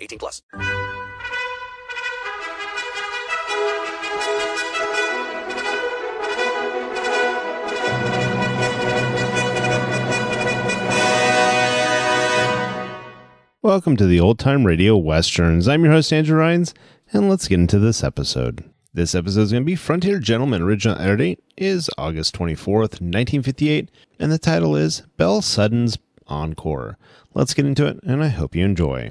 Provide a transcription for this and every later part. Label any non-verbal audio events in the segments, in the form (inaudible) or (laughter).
18 plus. Welcome to the Old Time Radio Westerns. I'm your host, Andrew Rhynes, and let's get into this episode. This episode is going to be Frontier Gentleman. Original air date is August 24th, 1958, and the title is Belle Siddon's Encore. Let's get into it, and I hope you enjoy.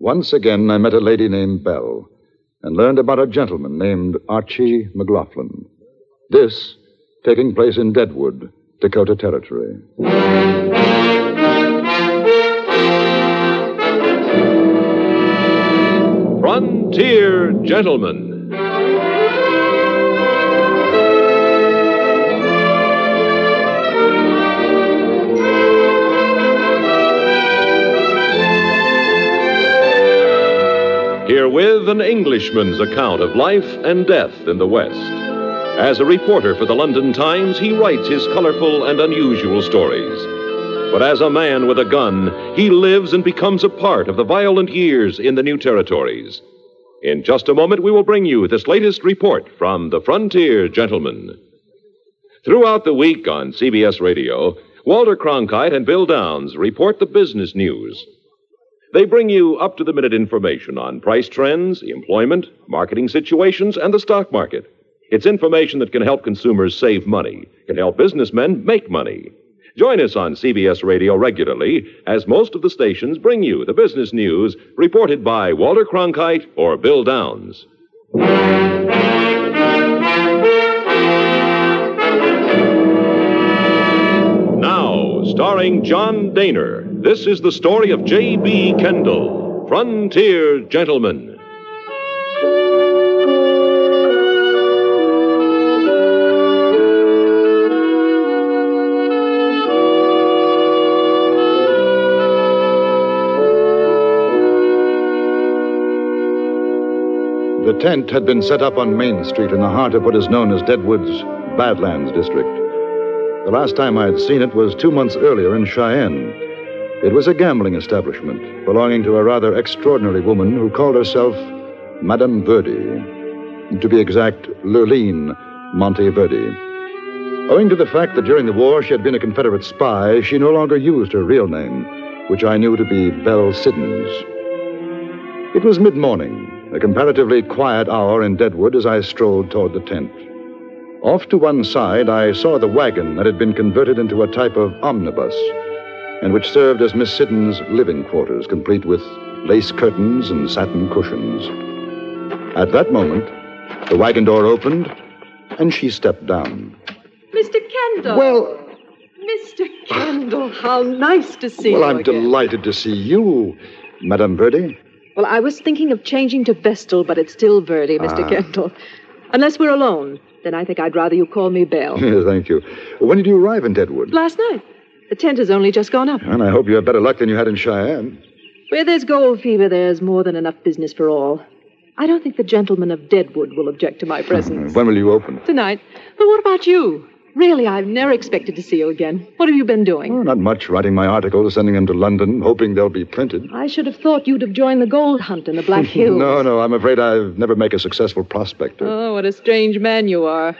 Once again, I met a lady named Belle and learned about a gentleman named Archie McLaughlin. This taking place in Deadwood, Dakota Territory. Frontier Gentleman. An Englishman's account of life and death in the West. As a reporter for the London Times, he writes his colorful and unusual stories. But as a man with a gun, he lives and becomes a part of the violent years in the new territories. In just a moment, we will bring you this latest report from the Frontier Gentleman. Throughout the week on CBS Radio, Walter Cronkite and Bill Downs report the business news. They bring you up to the minute information on price trends, employment, marketing situations, and the stock market. It's information that can help consumers save money, can help businessmen make money. Join us on CBS Radio regularly as most of the stations bring you the business news reported by Walter Cronkite or Bill Downs. Starring John Dehner, this is the story of J.B. Kendall, Frontier Gentleman. The tent had been set up on Main Street in the heart of what is known as Deadwood's Badlands District. The last time I had seen it was two months earlier in Cheyenne. It was a gambling establishment belonging to a rather extraordinary woman who called herself Madame Verdi. To be exact, Lurline Monteverdi. Owing to the fact that during the war she had been a Confederate spy, she no longer used her real name, which I knew to be Belle Siddons. It was mid morning, a comparatively quiet hour in Deadwood as I strolled toward the tent. Off to one side, I saw the wagon that had been converted into a type of omnibus, and which served as Miss Siddons' living quarters, complete with lace curtains, and satin cushions. At that moment, the wagon door opened, and she stepped down. Mr. Kendall. Well- Mr. Kendall, how nice to see well, you. Well, I'm again. delighted to see you, Madame Verdi. Well, I was thinking of changing to Vestal, but it's still Verdi, Mr. Ah. Kendall. Unless we're alone, then I think I'd rather you call me Belle. (laughs) Yes, thank you. When did you arrive in Deadwood? Last night. The tent has only just gone up. And I hope you had better luck than you had in Cheyenne. Where there's gold fever, there's more than enough business for all. I don't think the gentlemen of Deadwood will object to my presence. When will you open? Tonight. But what about you? Really, I've never expected to see you again. What have you been doing? Oh, not much. Writing my articles, sending them to London, hoping they'll be printed. I should have thought you'd have joined the gold hunt in the Black (laughs) Hills. no, no, I'm afraid I'll never make a successful prospector. Oh, what a strange man you are.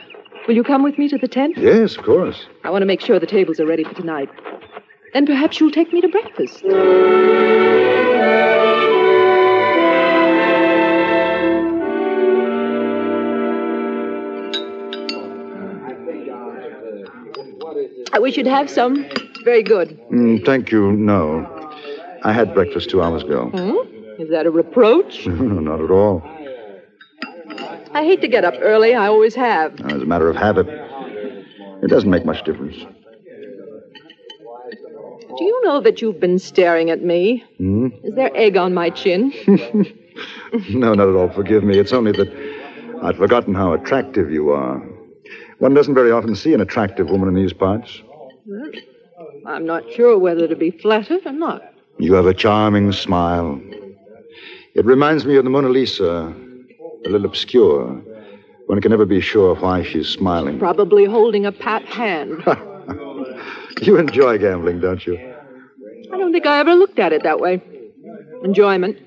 Will you come with me to the tent? Yes, of course. I want to make sure the tables are ready for tonight. Then perhaps you'll take me to breakfast. I wish you'd have some. It's very good. Mm, thank you, no. I had breakfast two hours ago. Hmm? Is that a reproach? (laughs) no, not at all. I hate to get up early. I always have. As a matter of habit, it doesn't make much difference. Do you know that you've been staring at me? Hmm? Is there egg on my chin? (laughs) No, not at all. Forgive me. It's only that I'd forgotten how attractive you are. One doesn't very often see an attractive woman in these parts. I'm not sure whether to be flattered or not. You have a charming smile. It reminds me of the Mona Lisa, a little obscure. One can never be sure why she's smiling. Probably holding a pat hand. (laughs) You enjoy gambling, don't you? I don't think I ever looked at it that way. Enjoyment.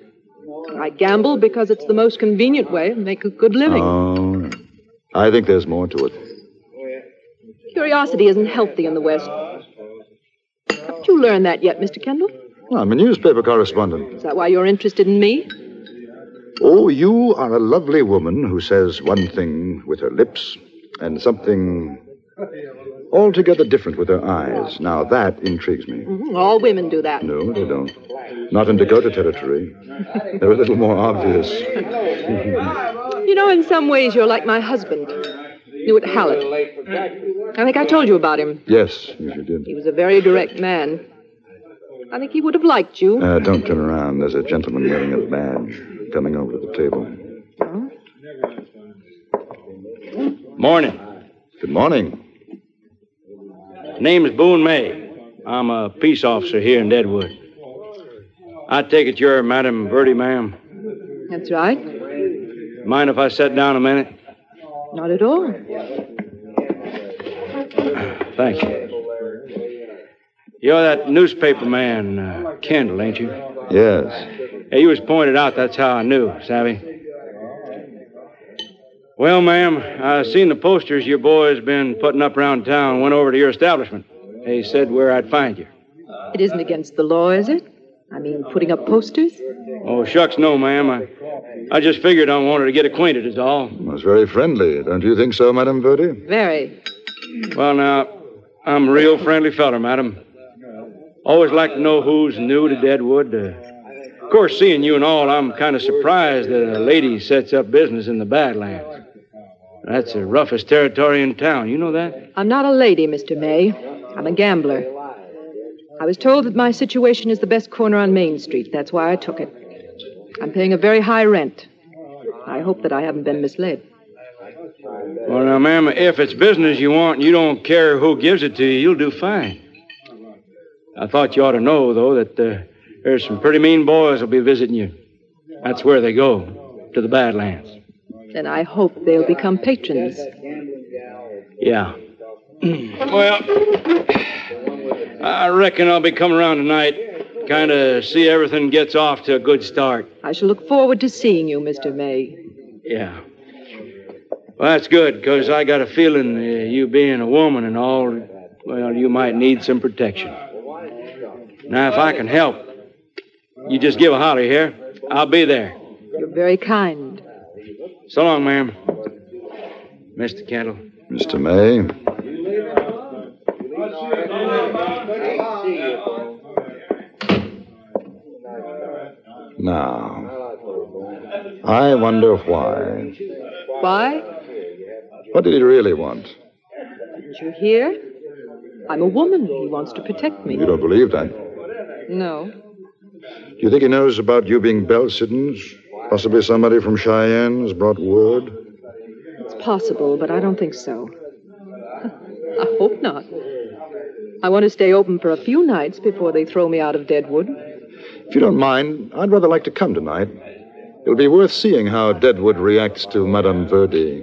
I gamble because it's the most convenient way to make a good living. Oh, I think there's more to it. Curiosity isn't healthy in the West. Haven't you learned that yet, Mr. Kendall? Well, I'm a newspaper correspondent. Is that why you're interested in me? Oh, you are a lovely woman who says one thing with her lips and something altogether different with her eyes. Now, that intrigues me. Mhm, All women do that. No, they don't. Not in Dakota Territory. They're a little more obvious. You know, in some ways, you're like my husband, Hewitt Hallett. I think I told you about him. Yes, yes, you did. He was a very direct man. I think he would have liked you. Uh, don't turn around. There's a gentleman wearing a badge coming over to the table. Morning. Good morning. Name's Boone May. I'm a peace officer here in Deadwood. I take it you're Madam Verdi, ma'am. That's right. Mind if I sit down a minute? Not at all. Thank you. You're that newspaper man, uh, Kendall, ain't you? Yes. Hey, you was pointed out, that's how I knew, savvy? Well, ma'am, I seen the posters your boys been putting up around town. Went over to your establishment. They said where I'd find you. It isn't against the law, is it? I mean, putting up posters? Oh, shucks, no, ma'am. I, I just figured I wanted to get acquainted, is all. That's very friendly. Don't you think so, Madame Verdi? Very. Well, now, I'm a real friendly feller, madam. Always like to know who's new to Deadwood. Uh, of course, seeing you and all, I'm kind of surprised that a lady sets up business in the Badlands. That's the roughest territory in town. You know that? I'm not a lady, Mr. May. I'm a gambler. I was told that my situation is the best corner on Main Street. That's why I took it. I'm paying a very high rent. I hope that I haven't been misled. Well, now, ma'am, if it's business you want and you don't care who gives it to you, you'll do fine. I thought you ought to know, though, that uh, there's some pretty mean boys will be visiting you. That's where they go, to the Badlands. Then I hope they'll become patrons. Yeah. (clears throat) well, I reckon I'll be coming around tonight. Kind of see everything gets off to a good start. I shall look forward to seeing you, Mr. May. Yeah. Well, that's good, because I got a feeling uh, you being a woman and all, well, you might need some protection. Now, if I can help, you just give a holler here. I'll be there. You're very kind. So long, ma'am. Mr. Kendall. Mr. May. I wonder why. Why? What did he really want? Didn't you hear? I'm a woman. He wants to protect me. You don't believe that? No. Do you think he knows about you being Belle Siddons? Possibly somebody from Cheyenne has brought word? It's possible, but I don't think so. (laughs) I hope not. I want to stay open for a few nights before they throw me out of Deadwood. If you don't mind, I'd rather like to come tonight. It'll be worth seeing how Deadwood reacts to Madame Verdi.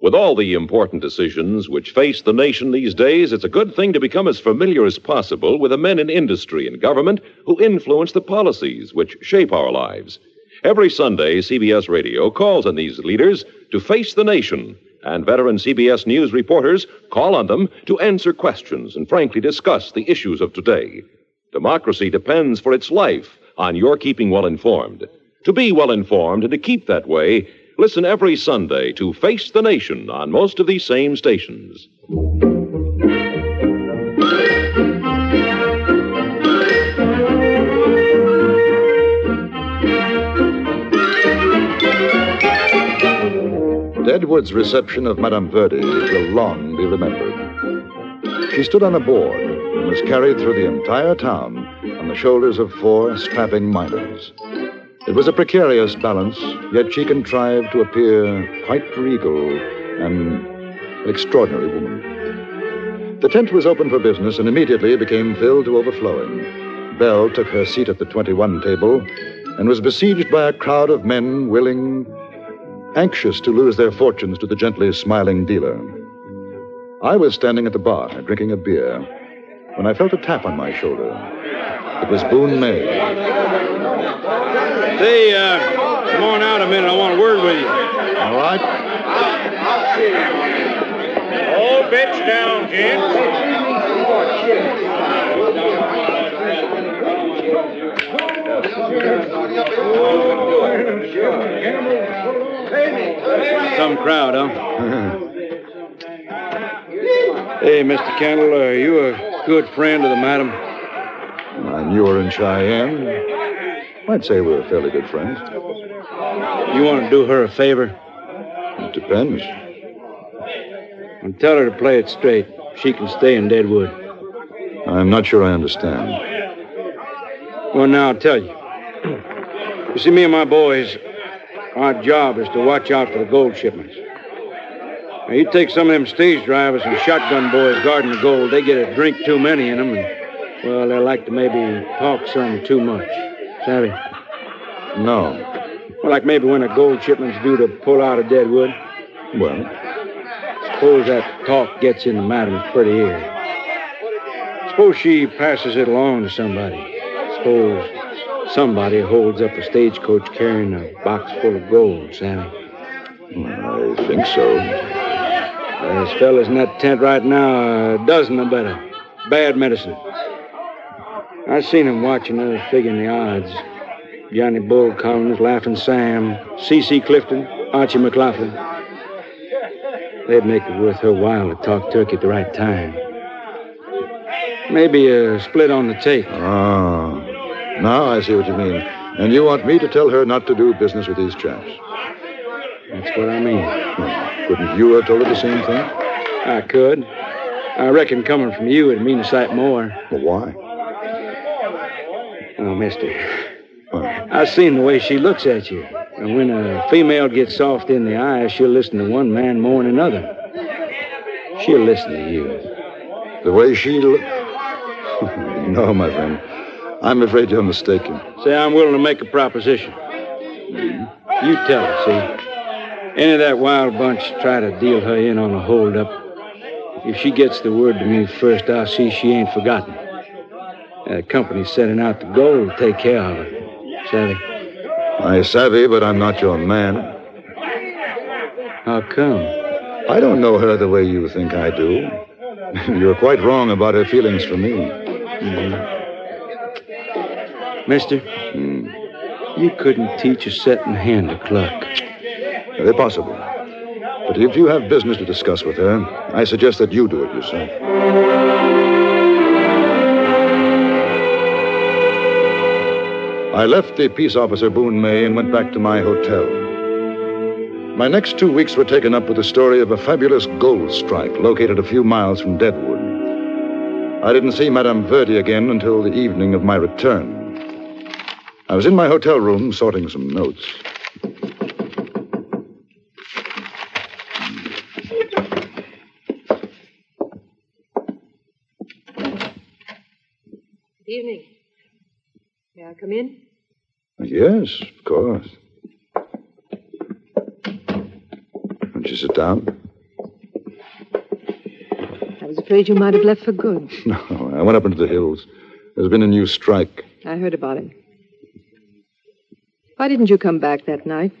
With all the important decisions which face the nation these days, it's a good thing to become as familiar as possible with the men in industry and government who influence the policies which shape our lives. Every Sunday, CBS Radio calls on these leaders to face the nation, and veteran CBS News reporters call on them to answer questions and frankly discuss the issues of today. Democracy depends for its life on your keeping well informed. To be well informed and to keep that way, listen every Sunday to Face the Nation on most of these same stations. Deadwood's reception of Madame Verdi will long be remembered. She stood on a board and was carried through the entire town on the shoulders of four strapping miners. It was a precarious balance, yet she contrived to appear quite regal and an extraordinary woman. The tent was open for business and immediately became filled to overflowing. Belle took her seat at the 21 table and was besieged by a crowd of men willing, anxious to lose their fortunes to the gently smiling dealer. I was standing at the bar, drinking a beer, when I felt a tap on my shoulder. It was Boone May. Say, uh, come on out a minute. I want a word with you. All right. Hold bitch down, Some crowd, huh? hey, Mr. Kendall, are you a good friend of the madam? And you were in Cheyenne. I'd say we were fairly good friends. You want to do her a favor? It depends. And tell her to play it straight. She can stay in Deadwood. I'm not sure I understand. Well, now I'll tell you. You see, me and my boys, our job is to watch out for the gold shipments. Now, you take some of them stage drivers and shotgun boys guarding the gold, they get a drink too many in them, and, well, they like to maybe talk some too much. Savvy? No. Well, like maybe when a gold shipment's due to pull out of Deadwood. Well, Suppose that talk gets in the madam's pretty ear. Suppose she passes it along to somebody. Suppose somebody holds up a stagecoach carrying a box full of gold, Sammy. I think so. There's fellas in that tent right now, a dozen or better. Bad medicine. I seen 'em watching us figuring the odds. Johnny Bull Collins, Laughing Sam, C.C. Clifton, Archie McLaughlin. They'd make it worth her while to talk turkey at the right time. Maybe a split on the take. Ah. Now I see what you mean. And you want me to tell her not to do business with these chaps? That's what I mean. Couldn't you have told her the same thing? I could. I reckon coming from you it'd mean a sight more. Well, why? Oh, mister. I've seen the way she looks at you. And when a female gets soft in the eyes, she'll listen to one man more than another. She'll listen to you. The way she. Lo- (laughs) no, my friend. I'm afraid you're mistaken. Say, I'm willing to make a proposition. You tell her, see? Any of that wild bunch try to deal her in on a holdup. If she gets the word to me first, I'll see she ain't forgotten. That company's setting out the gold to take care of her. Savvy? I savvy, but I'm not your man. How come? I don't know her the way you think I do. (laughs) You're quite wrong about her feelings for me. Mm-hmm. Mister, hmm. You couldn't teach a setting hand to cluck. Very possible. But if you have business to discuss with her, I suggest that you do it yourself. I left the peace officer Boone May and went back to my hotel. My next two weeks were taken up with the story of a fabulous gold strike located a few miles from Deadwood. I didn't see Madame Verdi again until the evening of my return. I was in my hotel room sorting some notes. Good evening. May I come in? Yes, of course. Won't you sit down? I was afraid you might have left for good. (laughs) No, I went up into the hills. There's been a new strike. I heard about it. Why didn't you come back that night?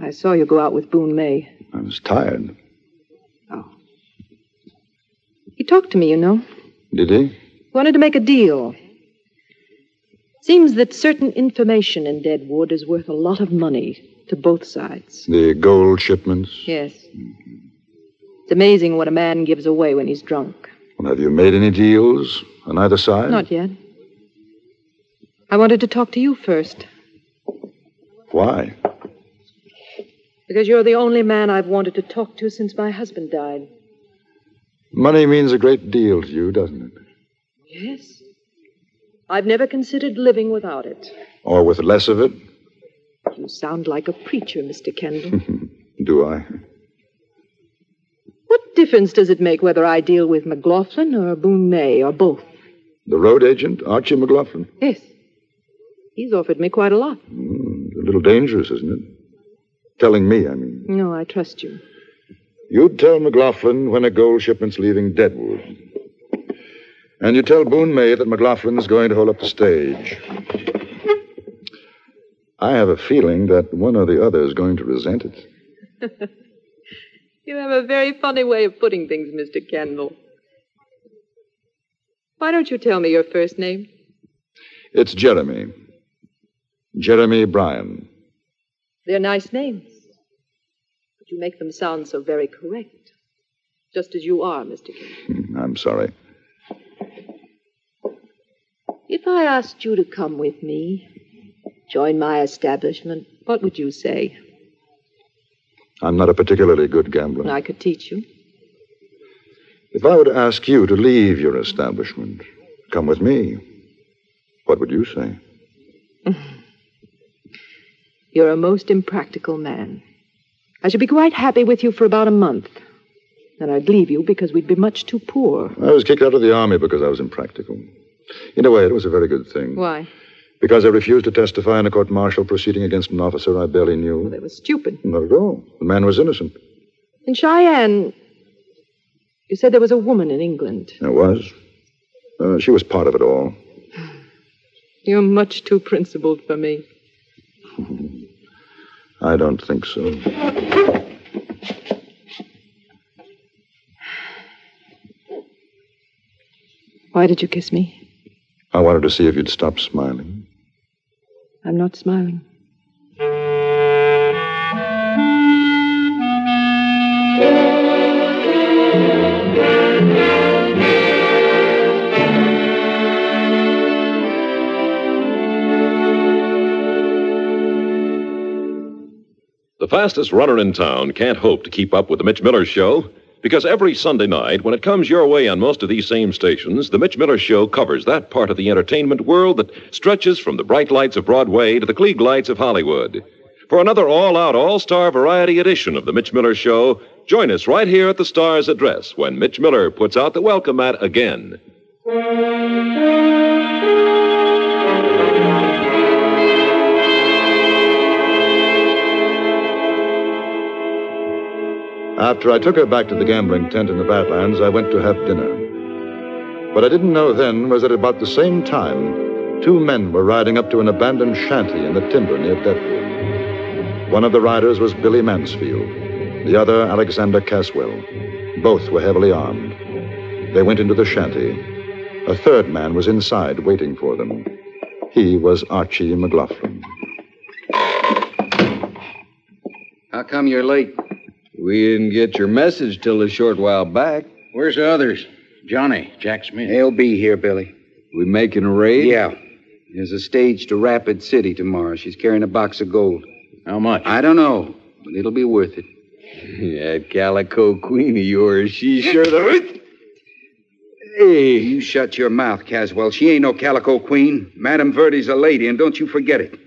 I saw you go out with Boone May. I was tired. Oh. He talked to me, you know. Did he? Wanted to make a deal. Seems that certain information in Deadwood is worth a lot of money to both sides. The gold shipments? Yes. It's amazing what a man gives away when he's drunk. Well, have you made any deals on either side? Not yet. I wanted to talk to you first, Why? because you're the only man I've wanted to talk to since my husband died. Money means a great deal to you, doesn't it? Yes. I've never considered living without it. Or with less of it? (laughs) You sound like a preacher, Mr. Kendall. (laughs) Do I? what difference does it make whether I deal with McLaughlin or Boone May or both? The road agent, Archie McLaughlin? Yes. He's offered me quite a lot. Hmm. A little dangerous, isn't it? Telling me, I mean. No, I trust you. You'd tell McLaughlin when a gold shipment's leaving Deadwood. And you tell Boone May that McLaughlin's going to hold up the stage. I have a feeling that one or the other is going to resent it. (laughs) You have a very funny way of putting things, Mr. Kendall. Why don't you tell me your first name? It's Jeremy. Jeremy Bryan. They're nice names. But you make them sound so very correct. Just as you are, Mr. Kendall. Hmm, I'm sorry. If I asked you to come with me, join my establishment, what would you say? I'm not a particularly good gambler. I could teach you. If I were to ask you to leave your establishment, come with me, what would you say? (laughs) You're a most impractical man. I should be quite happy with you for about a month. Then I'd leave you because we'd be much too poor. I was kicked out of the army because I was impractical. In a way, it was a very good thing. Why? Because I refused to testify in a court martial proceeding against an officer I barely knew. It was stupid. Not at all. The man was innocent. In Cheyenne, you said there was a woman in England. There was. Uh, she was part of it all. (sighs) You're much too principled for me. (laughs) I don't think so. Why did you kiss me? I wanted to see if you'd stop smiling. I'm not smiling. Fastest runner in town can't hope to keep up with the Mitch Miller Show because every Sunday night, when it comes your way on most of these same stations, the Mitch Miller Show covers that part of the entertainment world that stretches from the bright lights of Broadway to the Klieg lights of Hollywood. For another all out, all star variety edition of the Mitch Miller Show, join us right here at the Star's address when Mitch Miller puts out the welcome mat again. After I took her back to the gambling tent in the Badlands, I went to have dinner. What I didn't know then was that about the same time, two men were riding up to an abandoned shanty in the timber near Deadwood. One of the riders was Billy Mansfield, the other Alexander Caswell. Both were heavily armed. They went into the shanty. A third man was inside waiting for them. He was Archie McLaughlin. How come you're late? We didn't get your message till a short while back. Where's the others? Johnny, Jack Smith. They'll be here, Billy. We making a raid? Yeah. There's a stage to Rapid City tomorrow. She's carrying a box of gold. How much? I don't know, but it'll be worth it. (laughs) that calico queen of yours, she's sure the. (laughs) Hey. You shut your mouth, Caswell. She ain't no calico queen. Madame Verdi's a lady, and don't you forget it.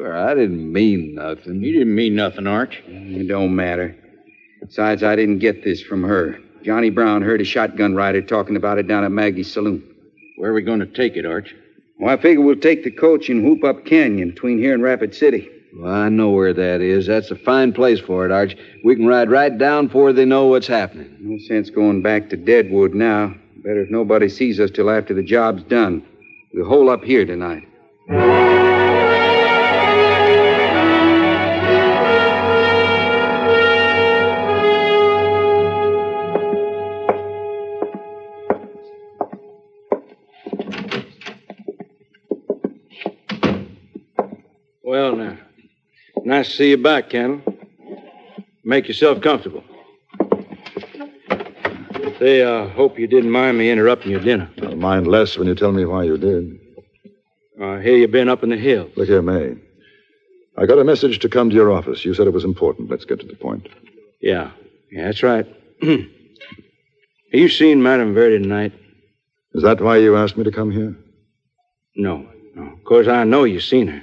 Sure, I didn't mean nothing. You didn't mean nothing, Arch. It don't matter. Besides, I didn't get this from her. Johnny Brown heard a shotgun rider talking about it down at Maggie's saloon. Where are we going to take it, Arch? Well, I figure we'll take the coach and whoop up Canyon between here and Rapid City. Well, I know where that is. That's a fine place for it, Arch. We can ride right down before they know what's happening. No sense going back to Deadwood now. Better if nobody sees us till after the job's done. We'll hole up here tonight. Nice to see you back, Kendall. Make yourself comfortable. Say, I uh, hope you didn't mind me interrupting your dinner. I'll mind less when you tell me why you did. I hear you've been up in the hills. Look here, May. I got a message to come to your office. You said it was important. Let's get to the point. Yeah, yeah, that's right. (clears throat) Have you seen Madame Verdi tonight? Is that why you asked me to come here? No, no. Of course, I know you've seen her.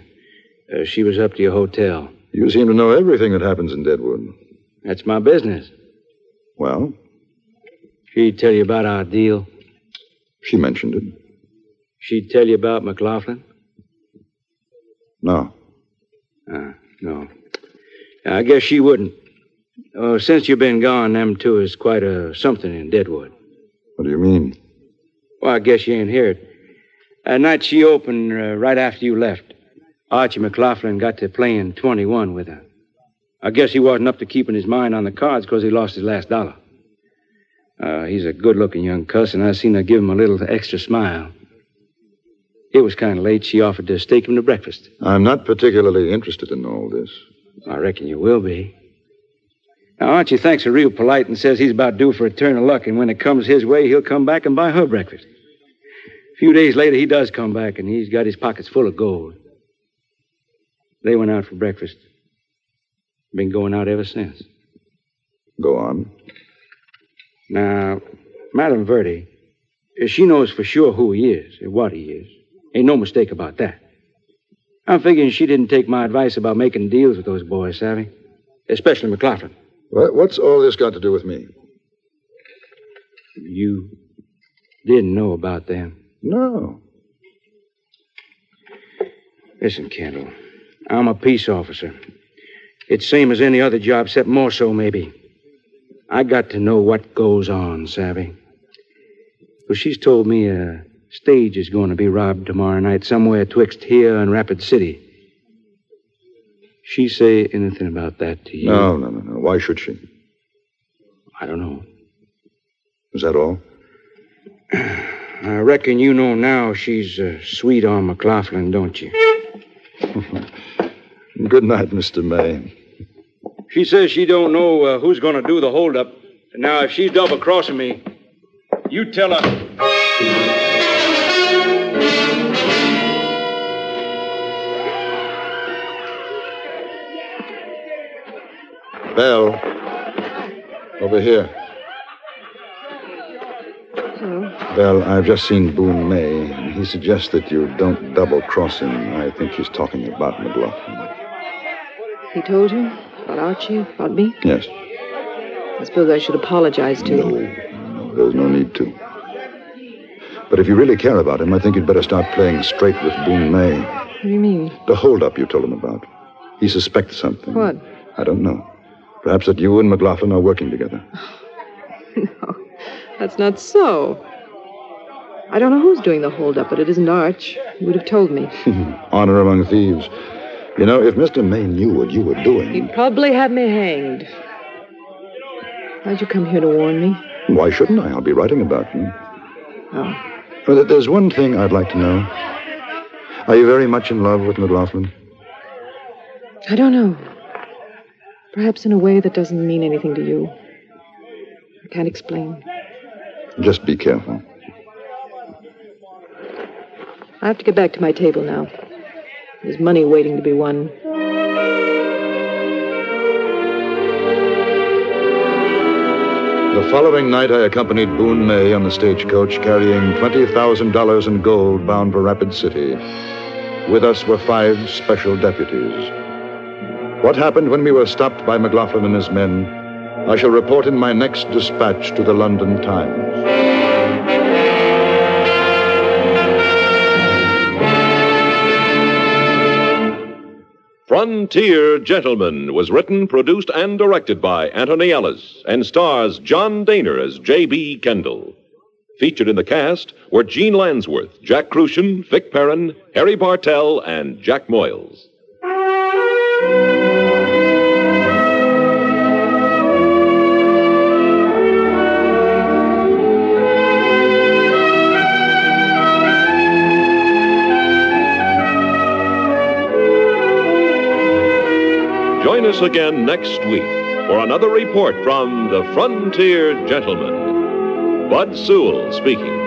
Uh, she was up to your hotel. You seem to know everything that happens in Deadwood. That's my business. Well? She'd tell you about our deal. She mentioned it. She'd tell you about McLaughlin? No. Uh, no. I guess she wouldn't. Oh, since you've been gone, them two is quite a something in Deadwood. What do you mean? Well, I guess you ain't hear it. That night she opened uh, right after you left. Archie McLaughlin got to playing 21 with her. I guess he wasn't up to keeping his mind on the cards because he lost his last dollar. Uh, he's a good looking young cuss, and I seen her give him a little extra smile. It was kind of late. She offered to stake him to breakfast. I'm not particularly interested in all this. I reckon you will be. Now, Archie thanks her real polite and says he's about due for a turn of luck, and when it comes his way, he'll come back and buy her breakfast. A few days later, he does come back, and he's got his pockets full of gold. They went out for breakfast. Been going out ever since. Go on. Now, Madame Verdi, she knows for sure who he is and what he is. Ain't no mistake about that. I'm figuring she didn't take my advice about making deals with those boys, Savvy. Especially McLaughlin. What, what's all this got to do with me? You didn't know about them. No. Listen, Kendall. I'm a peace officer. It's same as any other job, except more so, maybe. I got to know what goes on, Savvy. Well, she's told me a stage is going to be robbed tomorrow night somewhere twixt here and Rapid City. She say anything about that to you? No, no, no, no. Why should she? I don't know. Is that all? I reckon you know now she's uh, sweet on McLaughlin, don't you? (laughs) Good night, Mr. May. She says she don't know uh, who's going to do the holdup. Now, if she's double crossing me, you tell her. Belle. Over here. Hello. Belle, I've just seen Boone May, and he suggests that you don't double cross him. I think he's talking about McLaughlin. He told you? About Archie? About me? Yes. I suppose I should apologize to no, him. No, there's no need to. But if you really care about him, I think you'd better start playing straight with Boone May. What do you mean? The holdup you told him about. He suspects something. What? I don't know. Perhaps that you and McLaughlin are working together. (laughs) no, that's not so. I don't know who's doing the holdup, but it isn't Arch. He would have told me. (laughs) Honor among thieves. You know, if Mr. May knew what you were doing. He'd probably have me hanged. Why'd you come here to warn me? Why shouldn't I? I'll be writing about you. Oh. But there's one thing I'd like to know. Are you very much in love with McLaughlin? I don't know. Perhaps in a way that doesn't mean anything to you. I can't explain. Just be careful. I have to get back to my table now. There's money waiting to be won. The following night, I accompanied Boone May on the stagecoach carrying $20,000 in gold bound for Rapid City. With us were five special deputies. What happened when we were stopped by McLaughlin and his men, I shall report in my next dispatch to the London Times. Frontier Gentleman was written, produced, and directed by Antony Ellis and stars John Dehner as J.B. Kendall. Featured in the cast were Jean Lansworth, Jack Kruschen, Vic Perrin, Harry Bartell, and Jack Moyles. Us again next week for another report from the Frontier Gentleman. Bud Sewell speaking.